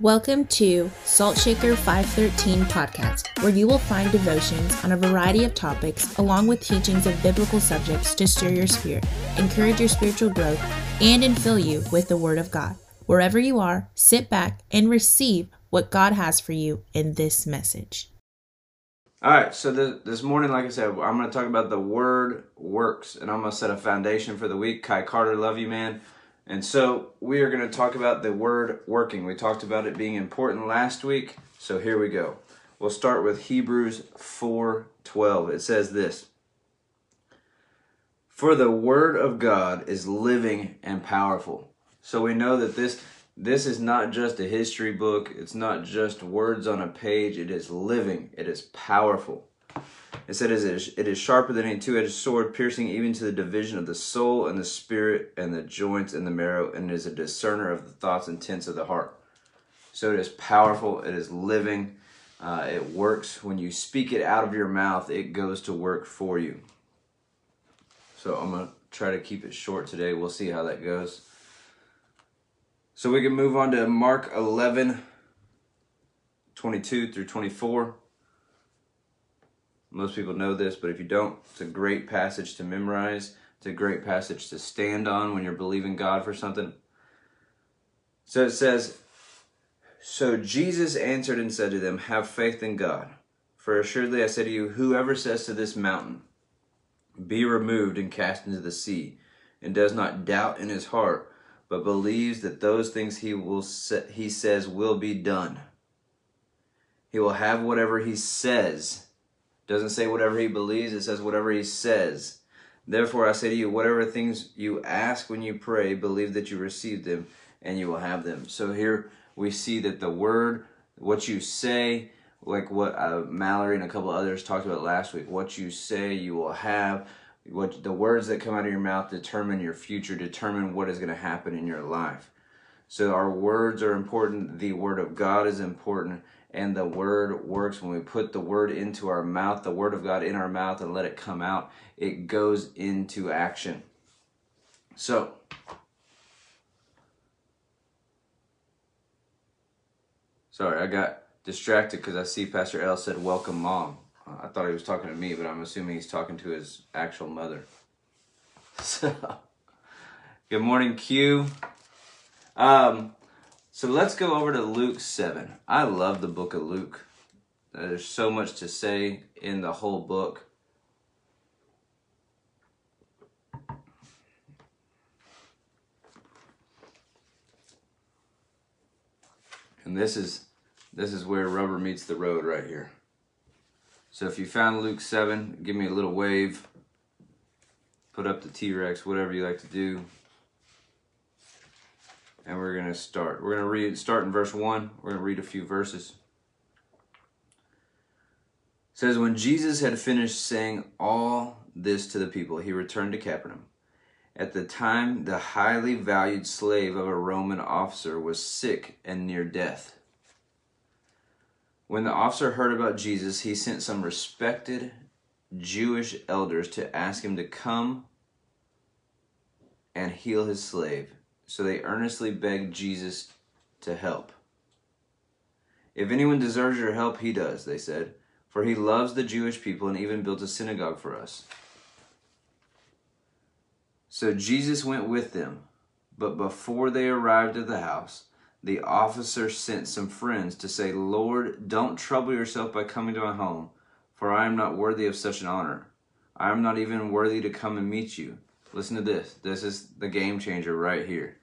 Welcome to Salt Shaker 513 podcast, where you will find devotions on a variety of topics along with teachings of biblical subjects to stir your spirit, encourage your spiritual growth, and infill you with the Word of God. Wherever you are, sit back and receive what God has for you in this message. All right, so the, this morning, like I said, I'm going to talk about the word works, and I'm going to set a foundation for the week. Kai Carter, love you, man. And so we are going to talk about the word working. We talked about it being important last week, so here we go. We'll start with Hebrews 4:12. It says this: For the word of God is living and powerful. So we know that this this is not just a history book. It's not just words on a page. It is living. It is powerful. It said, It is sharper than a two edged sword, piercing even to the division of the soul and the spirit and the joints and the marrow, and is a discerner of the thoughts and intents of the heart. So it is powerful, it is living, uh, it works. When you speak it out of your mouth, it goes to work for you. So I'm going to try to keep it short today. We'll see how that goes. So we can move on to Mark 11 22 through 24. Most people know this, but if you don't, it's a great passage to memorize. It's a great passage to stand on when you're believing God for something. So it says, So Jesus answered and said to them, Have faith in God. For assuredly I say to you, whoever says to this mountain, Be removed and cast into the sea, and does not doubt in his heart, but believes that those things he will he says will be done. He will have whatever he says doesn't say whatever he believes, it says whatever he says. Therefore, I say to you, whatever things you ask when you pray, believe that you receive them and you will have them. So here we see that the word, what you say, like what uh, Mallory and a couple others talked about last week, what you say, you will have. What the words that come out of your mouth determine your future, determine what is going to happen in your life. So our words are important. The word of God is important and the word works when we put the word into our mouth, the word of God in our mouth, and let it come out, it goes into action. So, sorry, I got distracted because I see Pastor L said, Welcome, mom. I thought he was talking to me, but I'm assuming he's talking to his actual mother. So, good morning, Q. Um, so let's go over to Luke 7. I love the book of Luke. There's so much to say in the whole book. And this is this is where rubber meets the road right here. So if you found Luke 7, give me a little wave. Put up the T-Rex, whatever you like to do and we're going to start. We're going to read start in verse 1. We're going to read a few verses. It says when Jesus had finished saying all this to the people, he returned to Capernaum. At the time, the highly valued slave of a Roman officer was sick and near death. When the officer heard about Jesus, he sent some respected Jewish elders to ask him to come and heal his slave. So they earnestly begged Jesus to help. If anyone deserves your help, he does, they said, for he loves the Jewish people and even built a synagogue for us. So Jesus went with them, but before they arrived at the house, the officer sent some friends to say, Lord, don't trouble yourself by coming to my home, for I am not worthy of such an honor. I am not even worthy to come and meet you. Listen to this. This is the game changer right here.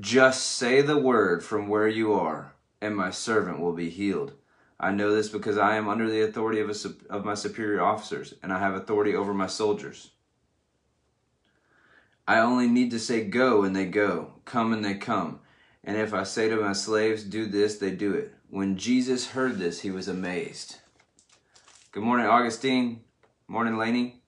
Just say the word from where you are, and my servant will be healed. I know this because I am under the authority of, a, of my superior officers, and I have authority over my soldiers. I only need to say go, and they go, come, and they come. And if I say to my slaves, do this, they do it. When Jesus heard this, he was amazed. Good morning, Augustine. Morning, Laney.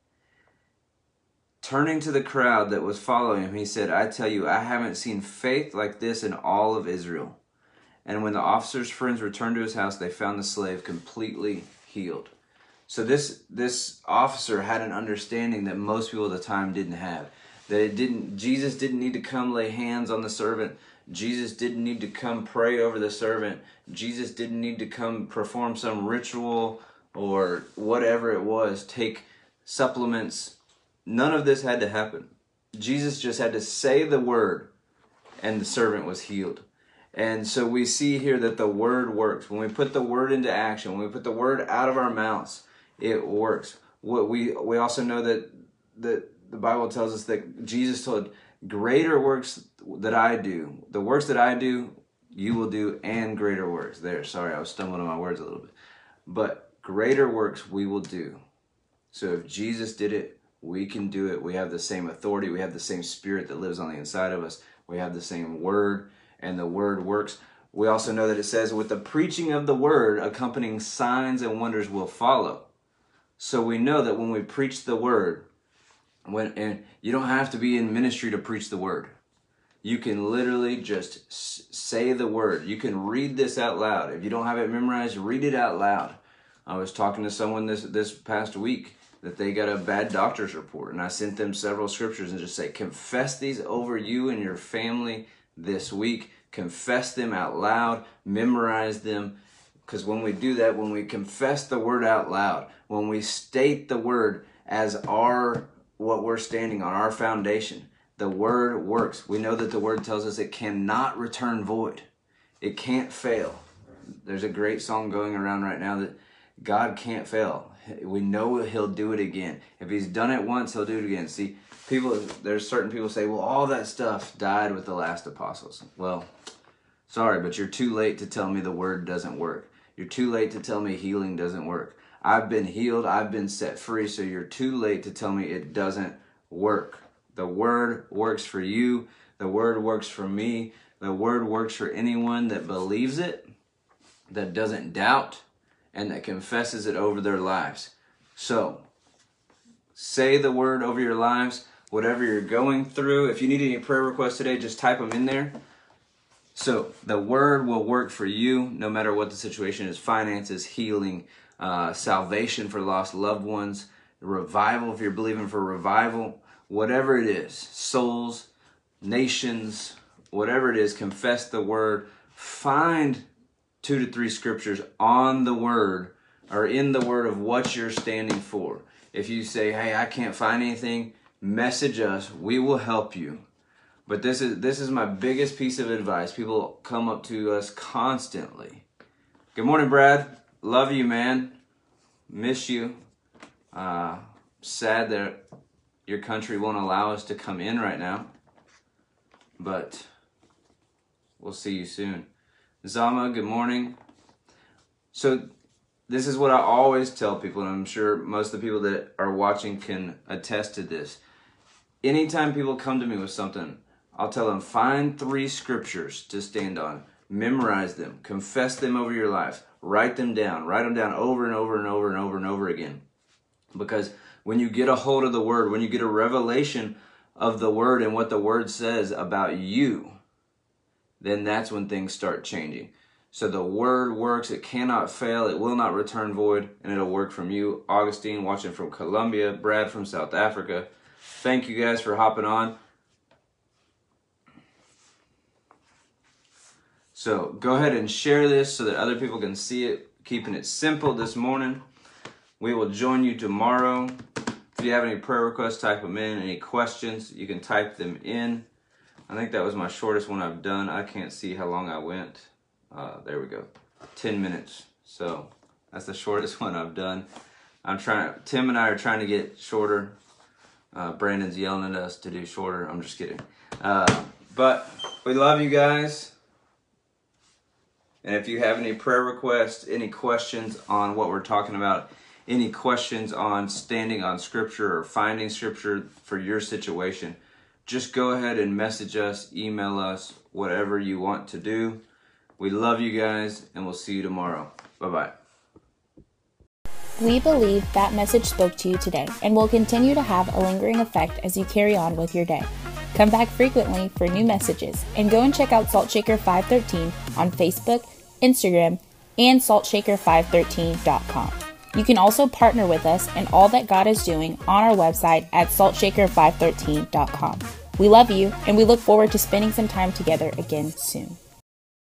Turning to the crowd that was following him, he said, I tell you, I haven't seen faith like this in all of Israel. And when the officer's friends returned to his house, they found the slave completely healed. So this this officer had an understanding that most people at the time didn't have. That it didn't Jesus didn't need to come lay hands on the servant. Jesus didn't need to come pray over the servant. Jesus didn't need to come perform some ritual or whatever it was, take supplements. None of this had to happen. Jesus just had to say the word and the servant was healed. And so we see here that the word works. When we put the word into action, when we put the word out of our mouths, it works. What we we also know that that the Bible tells us that Jesus told greater works that I do, the works that I do, you will do and greater works. There, sorry, I was stumbling on my words a little bit. But greater works we will do. So if Jesus did it, we can do it. We have the same authority. We have the same spirit that lives on the inside of us. We have the same word, and the word works. We also know that it says, with the preaching of the word, accompanying signs and wonders will follow. So we know that when we preach the word, when and you don't have to be in ministry to preach the word. You can literally just say the word. You can read this out loud. If you don't have it memorized, read it out loud. I was talking to someone this this past week that they got a bad doctor's report, and I sent them several scriptures and just say, confess these over you and your family this week. Confess them out loud, memorize them. Because when we do that, when we confess the word out loud, when we state the word as our what we're standing on, our foundation, the word works. We know that the word tells us it cannot return void. It can't fail. There's a great song going around right now that God can't fail. We know he'll do it again. If he's done it once, he'll do it again. See, people there's certain people say, "Well, all that stuff died with the last apostles." Well, sorry, but you're too late to tell me the word doesn't work. You're too late to tell me healing doesn't work. I've been healed, I've been set free, so you're too late to tell me it doesn't work. The word works for you, the word works for me, the word works for anyone that believes it, that doesn't doubt, and that confesses it over their lives. So, say the word over your lives, whatever you're going through. If you need any prayer requests today, just type them in there. So, the word will work for you no matter what the situation is finances, healing, uh, salvation for lost loved ones, revival if you're believing for revival, whatever it is, souls, nations, whatever it is, confess the word. Find two to three scriptures on the word or in the word of what you're standing for. If you say, "Hey, I can't find anything," message us. We will help you. But this is this is my biggest piece of advice. People come up to us constantly. Good morning, Brad. Love you, man. Miss you. Uh, sad that your country won't allow us to come in right now. But we'll see you soon. Zama, good morning. So, this is what I always tell people, and I'm sure most of the people that are watching can attest to this. Anytime people come to me with something, I'll tell them find three scriptures to stand on, memorize them, confess them over your life, write them down, write them down over and over and over and over and over again. Because when you get a hold of the word, when you get a revelation of the word and what the word says about you, then that's when things start changing. So the word works, it cannot fail, it will not return void, and it'll work from you. Augustine watching from Colombia, Brad from South Africa. Thank you guys for hopping on. So go ahead and share this so that other people can see it. Keeping it simple this morning. We will join you tomorrow. If you have any prayer requests, type them in. Any questions, you can type them in. I think that was my shortest one I've done. I can't see how long I went. Uh, there we go. 10 minutes. So that's the shortest one I've done. I'm trying, Tim and I are trying to get shorter. Uh, Brandon's yelling at us to do shorter. I'm just kidding. Uh, but we love you guys. And if you have any prayer requests, any questions on what we're talking about, any questions on standing on scripture or finding scripture for your situation, just go ahead and message us, email us, whatever you want to do. We love you guys, and we'll see you tomorrow. Bye bye. We believe that message spoke to you today and will continue to have a lingering effect as you carry on with your day. Come back frequently for new messages and go and check out Saltshaker 513 on Facebook, Instagram, and saltshaker513.com. You can also partner with us in all that God is doing on our website at saltshaker513.com. We love you, and we look forward to spending some time together again soon.